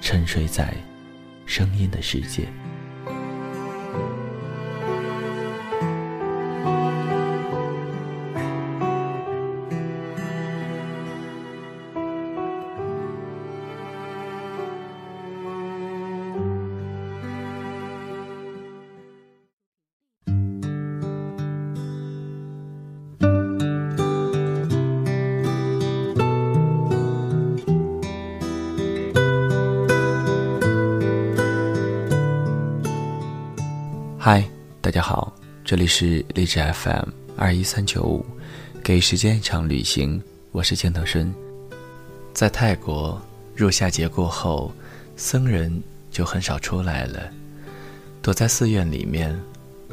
沉睡在声音的世界。嗨，大家好，这里是励志 FM 二一三九五，给时间一场旅行，我是钱德顺。在泰国入夏节过后，僧人就很少出来了，躲在寺院里面，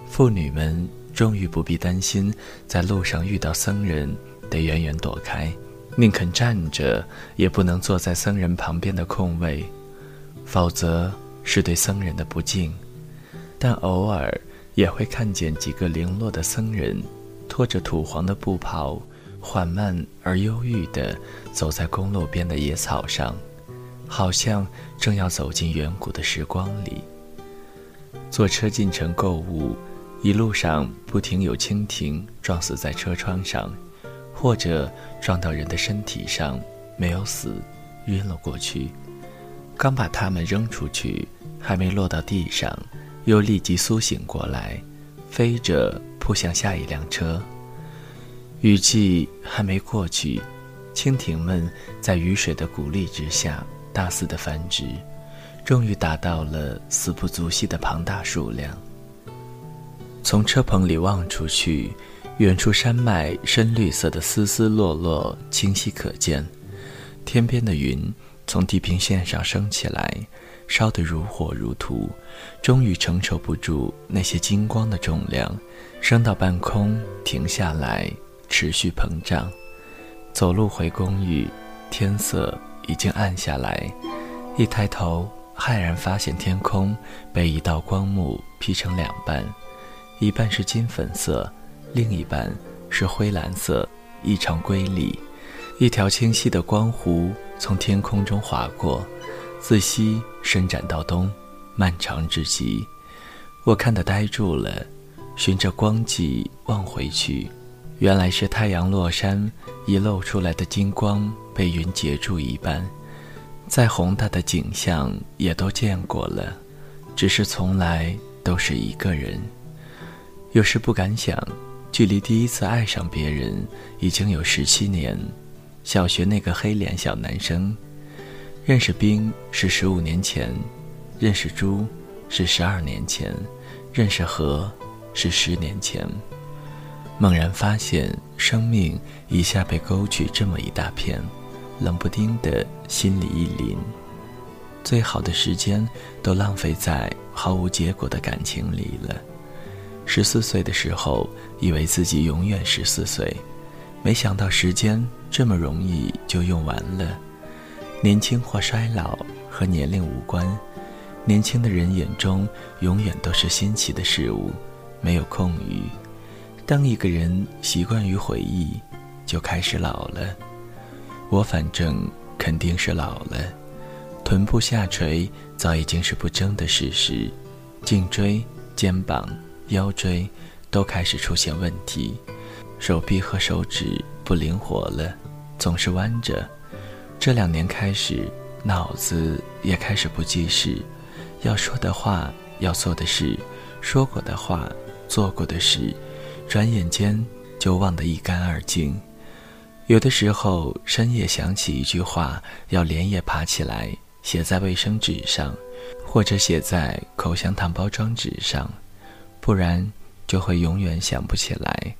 妇女们终于不必担心在路上遇到僧人得远远躲开，宁肯站着也不能坐在僧人旁边的空位，否则是对僧人的不敬。但偶尔也会看见几个零落的僧人，拖着土黄的布袍，缓慢而忧郁地走在公路边的野草上，好像正要走进远古的时光里。坐车进城购物，一路上不停有蜻蜓撞死在车窗上，或者撞到人的身体上，没有死，晕了过去。刚把它们扔出去，还没落到地上。又立即苏醒过来，飞着扑向下一辆车。雨季还没过去，蜻蜓们在雨水的鼓励之下大肆的繁殖，终于达到了死不足惜的庞大数量。从车棚里望出去，远处山脉深绿色的丝丝落落清晰可见，天边的云从地平线上升起来。烧得如火如荼，终于承受不住那些金光的重量，升到半空，停下来，持续膨胀。走路回公寓，天色已经暗下来，一抬头，骇然发现天空被一道光幕劈成两半，一半是金粉色，另一半是灰蓝色，异常瑰丽。一条清晰的光弧从天空中划过。自西伸展到东，漫长至极。我看得呆住了，循着光迹望回去，原来是太阳落山，已露出来的金光被云截住一半。再宏大的景象也都见过了，只是从来都是一个人。有时不敢想，距离第一次爱上别人已经有十七年。小学那个黑脸小男生。认识冰是十五年前，认识猪是十二年前，认识河是十年前。猛然发现，生命一下被勾去这么一大片，冷不丁的心里一凛。最好的时间都浪费在毫无结果的感情里了。十四岁的时候，以为自己永远十四岁，没想到时间这么容易就用完了。年轻或衰老和年龄无关，年轻的人眼中永远都是新奇的事物，没有空余。当一个人习惯于回忆，就开始老了。我反正肯定是老了，臀部下垂早已经是不争的事实，颈椎、肩膀、腰椎都开始出现问题，手臂和手指不灵活了，总是弯着。这两年开始，脑子也开始不记事，要说的话，要做的事，说过的话，做过的事，转眼间就忘得一干二净。有的时候深夜想起一句话，要连夜爬起来写在卫生纸上，或者写在口香糖包装纸上，不然就会永远想不起来。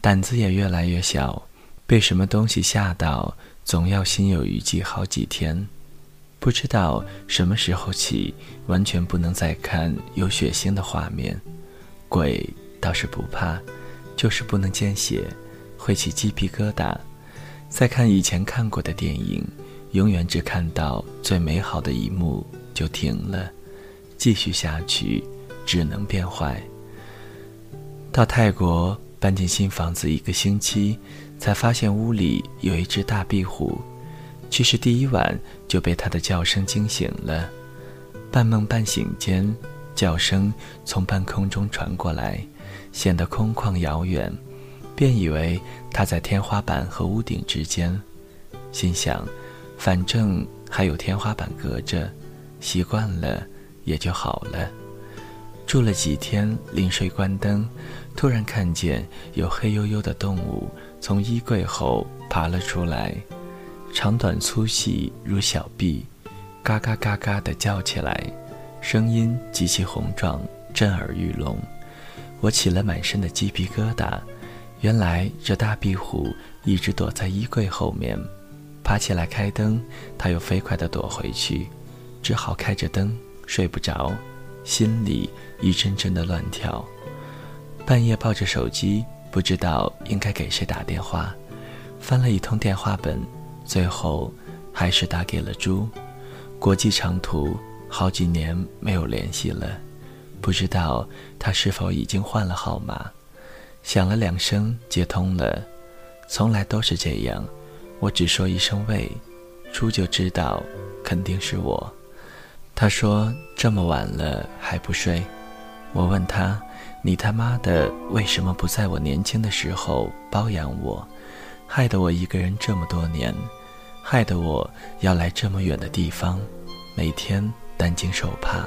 胆子也越来越小，被什么东西吓到，总要心有余悸好几天。不知道什么时候起，完全不能再看有血腥的画面。鬼倒是不怕，就是不能见血。会起鸡皮疙瘩，再看以前看过的电影，永远只看到最美好的一幕就停了，继续下去只能变坏。到泰国搬进新房子一个星期，才发现屋里有一只大壁虎，其实第一晚就被它的叫声惊醒了，半梦半醒间，叫声从半空中传过来，显得空旷遥远。便以为他在天花板和屋顶之间，心想，反正还有天花板隔着，习惯了也就好了。住了几天，临睡关灯，突然看见有黑黝黝的动物从衣柜后爬了出来，长短粗细如小臂，嘎嘎嘎嘎地叫起来，声音极其洪壮，震耳欲聋。我起了满身的鸡皮疙瘩。原来这大壁虎一直躲在衣柜后面，爬起来开灯，它又飞快地躲回去，只好开着灯睡不着，心里一阵阵的乱跳。半夜抱着手机，不知道应该给谁打电话，翻了一通电话本，最后还是打给了猪。国际长途，好几年没有联系了，不知道他是否已经换了号码。响了两声，接通了。从来都是这样，我只说一声“喂”，猪就知道肯定是我。他说：“这么晚了还不睡？”我问他：“你他妈的为什么不在我年轻的时候包养我？害得我一个人这么多年，害得我要来这么远的地方，每天担惊受怕。”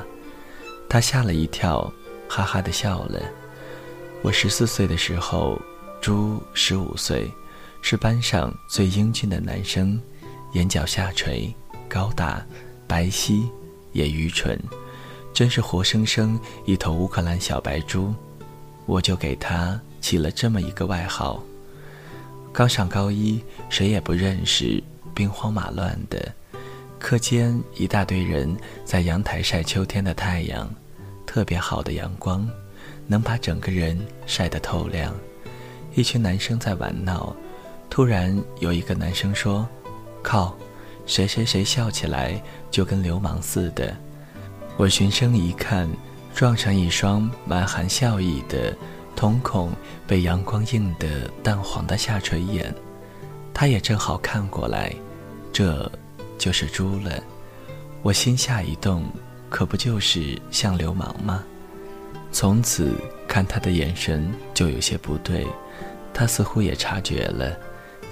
他吓了一跳，哈哈的笑了。我十四岁的时候，朱十五岁，是班上最英俊的男生，眼角下垂，高大，白皙，也愚蠢，真是活生生一头乌克兰小白猪。我就给他起了这么一个外号。刚上高一，谁也不认识，兵荒马乱的，课间一大堆人在阳台晒秋天的太阳，特别好的阳光。能把整个人晒得透亮。一群男生在玩闹，突然有一个男生说：“靠，谁谁谁笑起来就跟流氓似的。”我循声一看，撞上一双满含笑意的、瞳孔被阳光映得淡黄的下垂眼。他也正好看过来，这就是猪了。我心下一动，可不就是像流氓吗？从此看他的眼神就有些不对，他似乎也察觉了，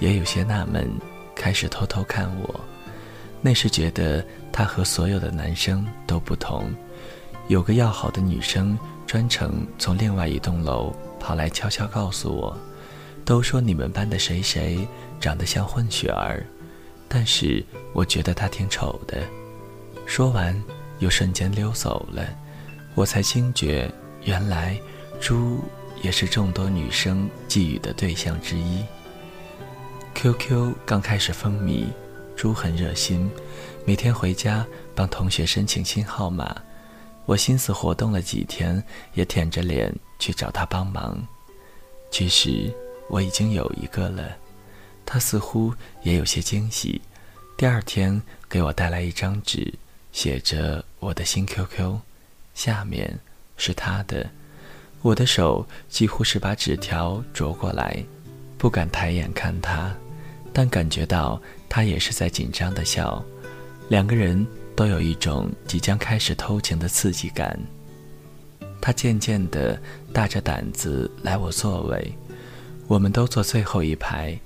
也有些纳闷，开始偷偷看我。那时觉得他和所有的男生都不同，有个要好的女生专程从另外一栋楼跑来悄悄告诉我，都说你们班的谁谁长得像混血儿，但是我觉得他挺丑的。说完又瞬间溜走了，我才惊觉。原来，猪也是众多女生觊觎的对象之一。QQ 刚开始风靡，猪很热心，每天回家帮同学申请新号码。我心思活动了几天，也舔着脸去找他帮忙。其实我已经有一个了，他似乎也有些惊喜。第二天给我带来一张纸，写着我的新 QQ，下面。是他的，我的手几乎是把纸条啄过来，不敢抬眼看他，但感觉到他也是在紧张的笑，两个人都有一种即将开始偷情的刺激感。他渐渐地大着胆子来我座位，我们都坐最后一排，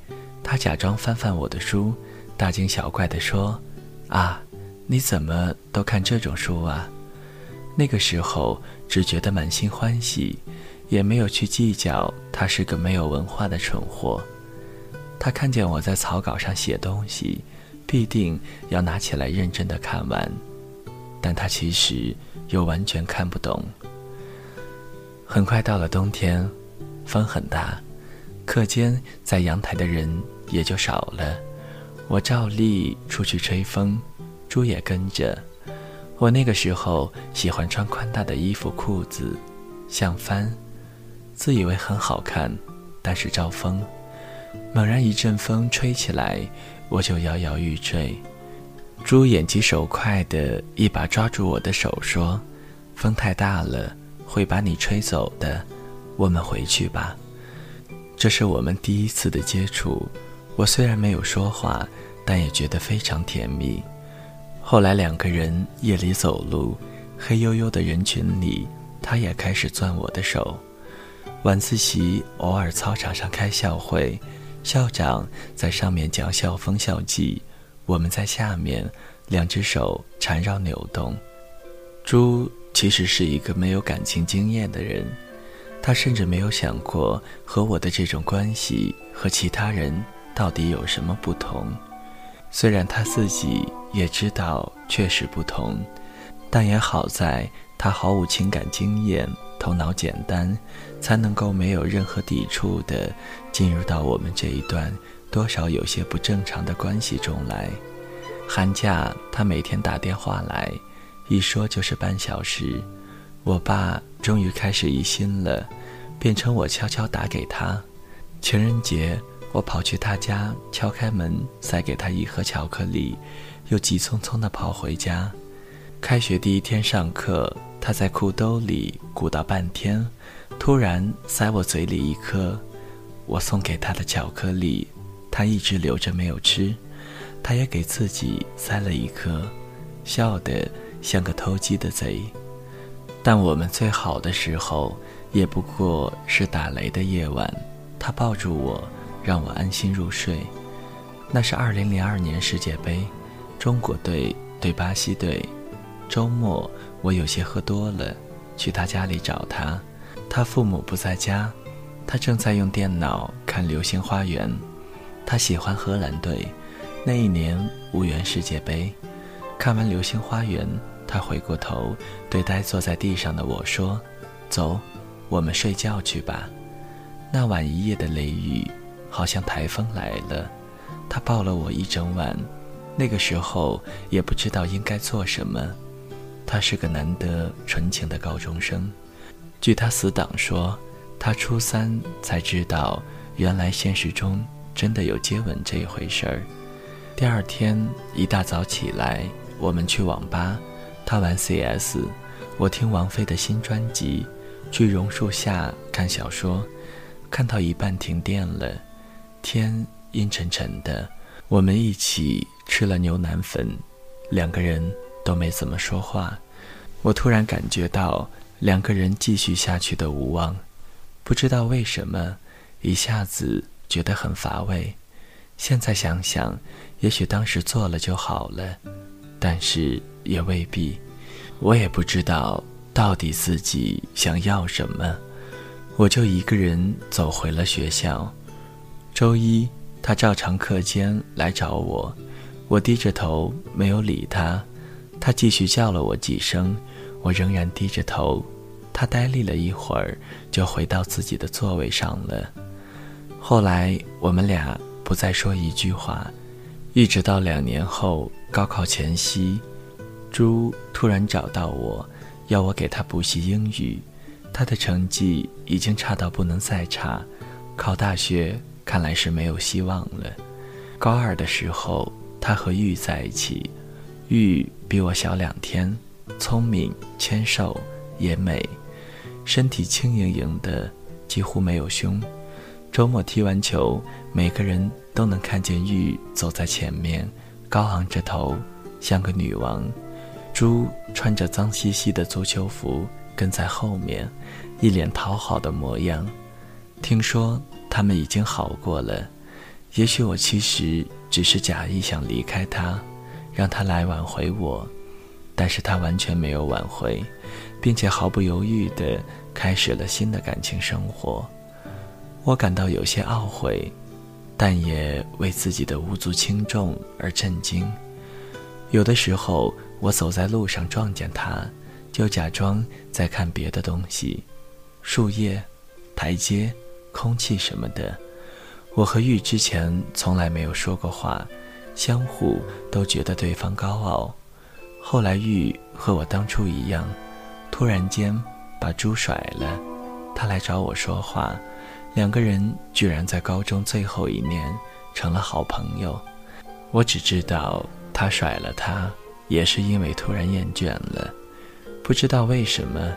他假装翻翻我的书，大惊小怪地说：“啊，你怎么都看这种书啊？那个时候只觉得满心欢喜，也没有去计较他是个没有文化的蠢货。他看见我在草稿上写东西，必定要拿起来认真的看完，但他其实又完全看不懂。很快到了冬天，风很大，课间在阳台的人也就少了。我照例出去吹风，猪也跟着。我那个时候喜欢穿宽大的衣服、裤子，像帆，自以为很好看，但是招风。猛然一阵风吹起来，我就摇摇欲坠。猪眼疾手快的一把抓住我的手，说：“风太大了。”会把你吹走的，我们回去吧。这是我们第一次的接触，我虽然没有说话，但也觉得非常甜蜜。后来两个人夜里走路，黑黝黝的人群里，他也开始攥我的手。晚自习偶尔操场上开校会，校长在上面讲校风校纪，我们在下面，两只手缠绕扭动。猪。其实是一个没有感情经验的人，他甚至没有想过和我的这种关系和其他人到底有什么不同。虽然他自己也知道确实不同，但也好在他毫无情感经验，头脑简单，才能够没有任何抵触的进入到我们这一段多少有些不正常的关系中来。寒假他每天打电话来。一说就是半小时，我爸终于开始疑心了，变成我悄悄打给他。情人节，我跑去他家敲开门，塞给他一盒巧克力，又急匆匆地跑回家。开学第一天上课，他在裤兜里鼓捣半天，突然塞我嘴里一颗，我送给他的巧克力，他一直留着没有吃，他也给自己塞了一颗，笑得。像个偷鸡的贼，但我们最好的时候，也不过是打雷的夜晚，他抱住我，让我安心入睡。那是二零零二年世界杯，中国队对巴西队。周末我有些喝多了，去他家里找他，他父母不在家，他正在用电脑看《流星花园》，他喜欢荷兰队，那一年无缘世界杯。看完《流星花园》，他回过头对呆坐在地上的我说：“走，我们睡觉去吧。”那晚一夜的雷雨，好像台风来了。他抱了我一整晚，那个时候也不知道应该做什么。他是个难得纯情的高中生，据他死党说，他初三才知道，原来现实中真的有接吻这一回事儿。第二天一大早起来。我们去网吧，他玩 CS，我听王菲的新专辑，去榕树下看小说，看到一半停电了，天阴沉沉的，我们一起吃了牛腩粉，两个人都没怎么说话，我突然感觉到两个人继续下去的无望，不知道为什么，一下子觉得很乏味，现在想想，也许当时做了就好了。但是也未必，我也不知道到底自己想要什么，我就一个人走回了学校。周一，他照常课间来找我，我低着头没有理他，他继续叫了我几声，我仍然低着头。他呆立了一会儿，就回到自己的座位上了。后来我们俩不再说一句话。一直到两年后高考前夕，朱突然找到我，要我给他补习英语。他的成绩已经差到不能再差，考大学看来是没有希望了。高二的时候，他和玉在一起，玉比我小两天，聪明、纤瘦、也美，身体轻盈盈的，几乎没有胸。周末踢完球，每个人。都能看见玉走在前面，高昂着头，像个女王。猪穿着脏兮兮的足球服跟在后面，一脸讨好的模样。听说他们已经好过了，也许我其实只是假意想离开他，让他来挽回我，但是他完全没有挽回，并且毫不犹豫地开始了新的感情生活。我感到有些懊悔，但也为自己的无足轻重而震惊。有的时候，我走在路上撞见他，就假装在看别的东西，树叶、台阶、空气什么的。我和玉之前从来没有说过话，相互都觉得对方高傲。后来玉和我当初一样，突然间把猪甩了，他来找我说话。两个人居然在高中最后一年成了好朋友。我只知道他甩了他，也是因为突然厌倦了。不知道为什么，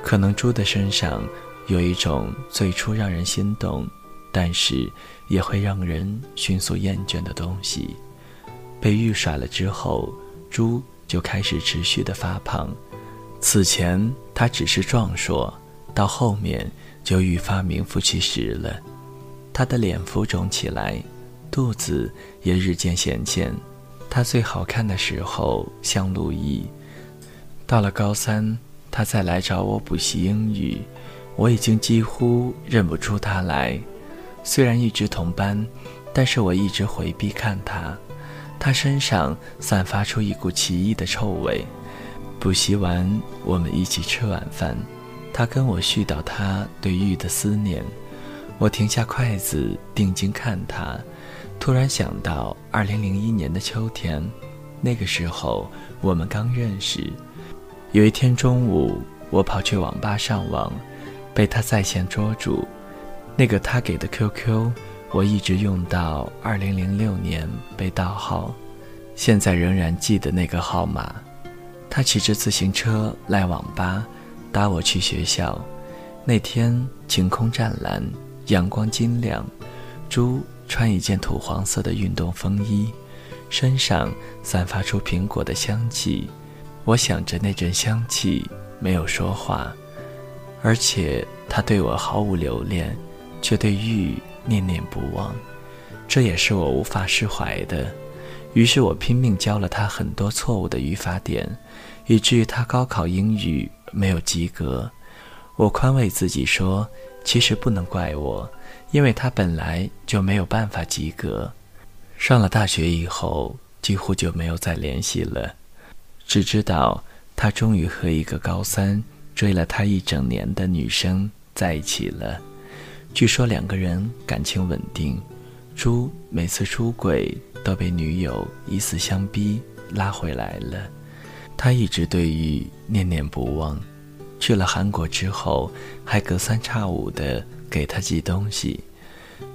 可能猪的身上有一种最初让人心动，但是也会让人迅速厌倦的东西。被玉甩了之后，猪就开始持续的发胖。此前他只是壮硕，到后面。就愈发名副其实了，他的脸浮肿起来，肚子也日渐显现。他最好看的时候像陆毅。到了高三，他再来找我补习英语，我已经几乎认不出他来。虽然一直同班，但是我一直回避看他。他身上散发出一股奇异的臭味。补习完，我们一起吃晚饭。他跟我絮叨他对玉的思念，我停下筷子，定睛看他，突然想到二零零一年的秋天，那个时候我们刚认识。有一天中午，我跑去网吧上网，被他在线捉住。那个他给的 QQ，我一直用到二零零六年被盗号，现在仍然记得那个号码。他骑着自行车来网吧。搭我去学校，那天晴空湛蓝，阳光金亮。猪穿一件土黄色的运动风衣，身上散发出苹果的香气。我想着那阵香气，没有说话。而且他对我毫无留恋，却对玉念念不忘，这也是我无法释怀的。于是我拼命教了他很多错误的语法点，以至于他高考英语。没有及格，我宽慰自己说，其实不能怪我，因为他本来就没有办法及格。上了大学以后，几乎就没有再联系了，只知道他终于和一个高三追了他一整年的女生在一起了。据说两个人感情稳定，猪每次出轨都被女友以死相逼拉回来了。他一直对玉念念不忘，去了韩国之后，还隔三差五的给他寄东西。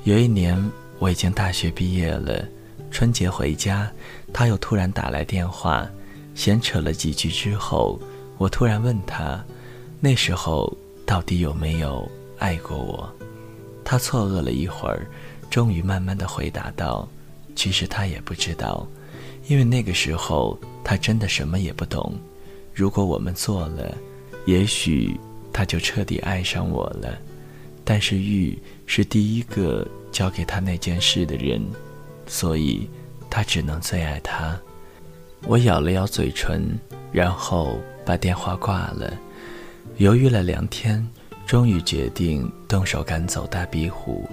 有一年我已经大学毕业了，春节回家，他又突然打来电话，闲扯了几句之后，我突然问他，那时候到底有没有爱过我？他错愕了一会儿，终于慢慢的回答道：“其实他也不知道，因为那个时候。”他真的什么也不懂，如果我们做了，也许他就彻底爱上我了。但是玉是第一个交给他那件事的人，所以他只能最爱他。我咬了咬嘴唇，然后把电话挂了。犹豫了两天，终于决定动手赶走大壁虎。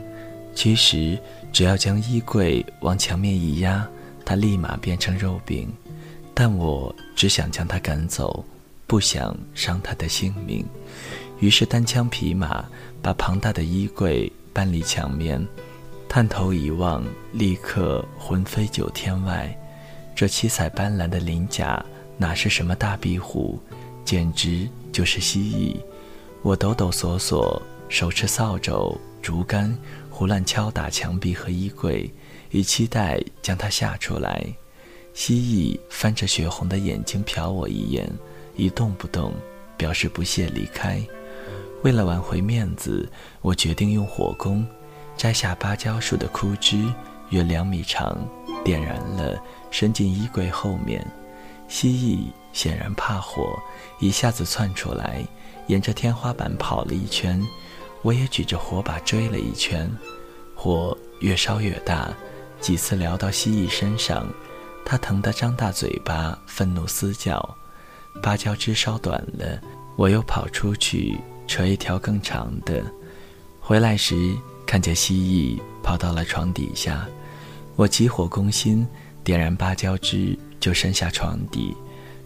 其实只要将衣柜往墙面一压，它立马变成肉饼。但我只想将它赶走，不想伤它的性命，于是单枪匹马把庞大的衣柜搬离墙面，探头一望，立刻魂飞九天外。这七彩斑斓的鳞甲哪是什么大壁虎，简直就是蜥蜴。我抖抖索索，手持扫帚、竹竿，胡乱敲打墙壁和衣柜，以期待将它吓出来。蜥蜴翻着血红的眼睛瞟我一眼，一动不动，表示不屑离开。为了挽回面子，我决定用火攻，摘下芭蕉树的枯枝，约两米长，点燃了，伸进衣柜后面。蜥蜴显然怕火，一下子窜出来，沿着天花板跑了一圈。我也举着火把追了一圈，火越烧越大，几次燎到蜥蜴身上。它疼得张大嘴巴，愤怒嘶叫。芭蕉枝烧短了，我又跑出去扯一条更长的。回来时，看见蜥蜴跑到了床底下，我急火攻心，点燃芭蕉枝就伸下床底，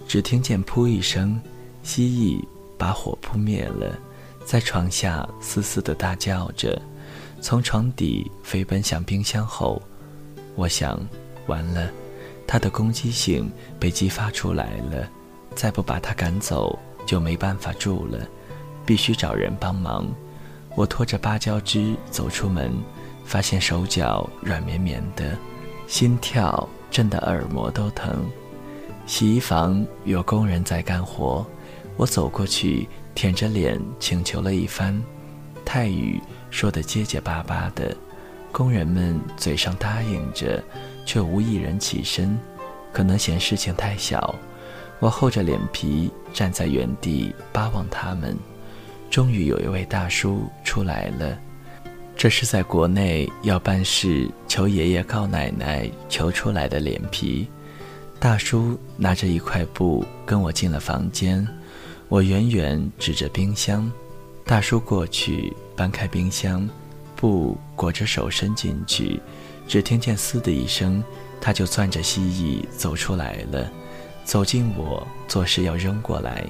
只听见“噗”一声，蜥蜴把火扑灭了，在床下嘶嘶地大叫着，从床底飞奔向冰箱后。我想，完了，它的攻击性被激发出来了。再不把它赶走，就没办法住了，必须找人帮忙。我拖着芭蕉枝走出门，发现手脚软绵绵的，心跳震得耳膜都疼。洗衣房有工人在干活，我走过去，舔着脸请求了一番，泰语说得结结巴巴的，工人们嘴上答应着，却无一人起身，可能嫌事情太小。我厚着脸皮站在原地巴望他们，终于有一位大叔出来了。这是在国内要办事求爷爷告奶奶求出来的脸皮。大叔拿着一块布跟我进了房间，我远远指着冰箱。大叔过去搬开冰箱，布裹着手伸进去，只听见“嘶”的一声，他就攥着蜥蜴走出来了。走近我，做事要扔过来，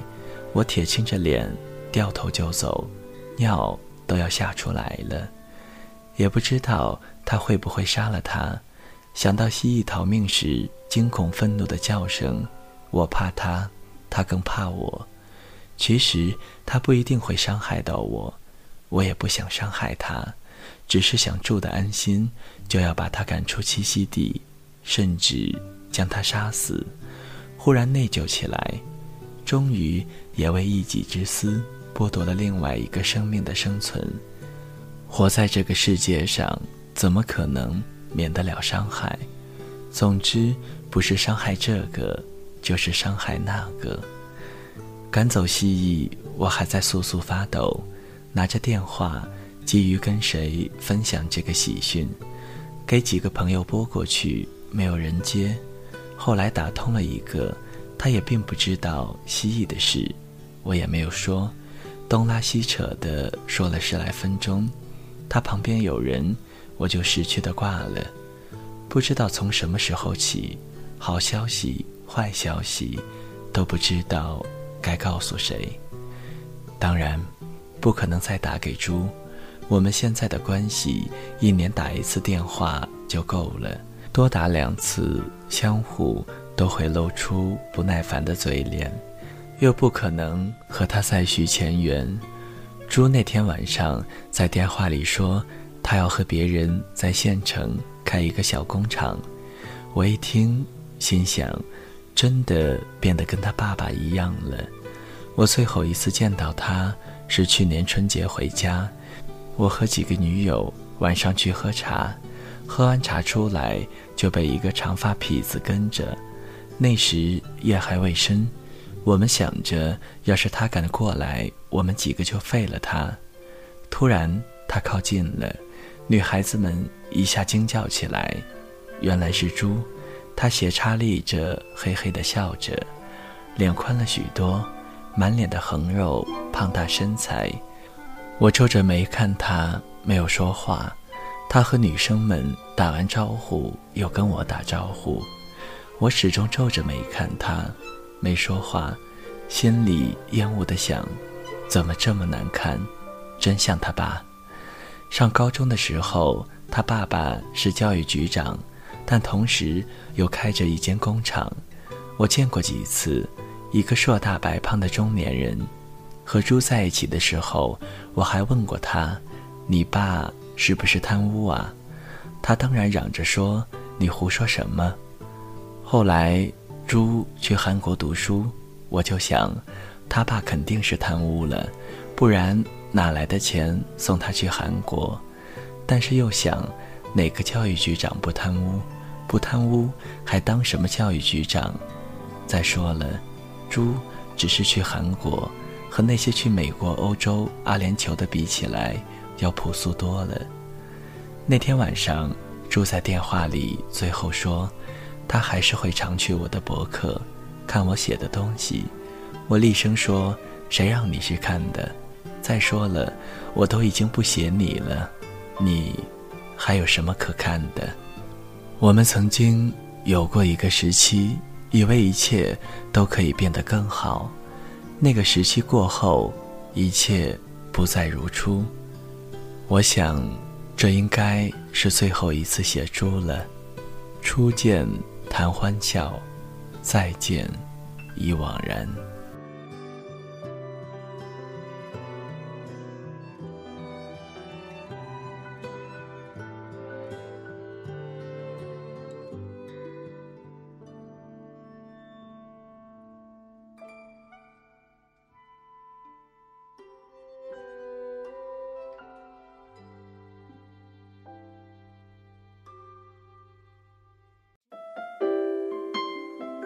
我铁青着脸，掉头就走，尿都要吓出来了。也不知道他会不会杀了他。想到蜥蜴逃命时惊恐愤怒的叫声，我怕它，它更怕我。其实它不一定会伤害到我，我也不想伤害它，只是想住得安心，就要把它赶出栖息地，甚至将它杀死。忽然内疚起来，终于也为一己之私剥夺了另外一个生命的生存。活在这个世界上，怎么可能免得了伤害？总之，不是伤害这个，就是伤害那个。赶走蜥蜴，我还在簌簌发抖，拿着电话，急于跟谁分享这个喜讯，给几个朋友拨过去，没有人接。后来打通了一个，他也并不知道蜥蜴的事，我也没有说，东拉西扯的说了十来分钟，他旁边有人，我就识趣的挂了。不知道从什么时候起，好消息、坏消息，都不知道该告诉谁。当然，不可能再打给猪，我们现在的关系，一年打一次电话就够了。多打两次，相互都会露出不耐烦的嘴脸，又不可能和他再续前缘。猪那天晚上在电话里说，他要和别人在县城开一个小工厂。我一听，心想，真的变得跟他爸爸一样了。我最后一次见到他是去年春节回家，我和几个女友晚上去喝茶。喝完茶出来，就被一个长发痞子跟着。那时夜还未深，我们想着，要是他敢过来，我们几个就废了他。突然，他靠近了，女孩子们一下惊叫起来。原来是猪，他斜插立着，嘿嘿地笑着，脸宽了许多，满脸的横肉，胖大身材。我皱着眉看他，没有说话。他和女生们打完招呼，又跟我打招呼，我始终皱着眉看他，没说话，心里厌恶的想：怎么这么难看？真像他爸。上高中的时候，他爸爸是教育局长，但同时又开着一间工厂。我见过几次，一个硕大白胖的中年人。和猪在一起的时候，我还问过他：“你爸？”是不是贪污啊？他当然嚷着说：“你胡说什么？”后来猪去韩国读书，我就想，他爸肯定是贪污了，不然哪来的钱送他去韩国？但是又想，哪个教育局长不贪污？不贪污还当什么教育局长？再说了，猪只是去韩国，和那些去美国、欧洲、阿联酋的比起来。要朴素多了。那天晚上，猪在电话里，最后说，他还是会常去我的博客看我写的东西。我厉声说：“谁让你去看的？再说了，我都已经不写你了，你还有什么可看的？”我们曾经有过一个时期，以为一切都可以变得更好。那个时期过后，一切不再如初。我想，这应该是最后一次写书了。初见谈欢笑，再见已惘然。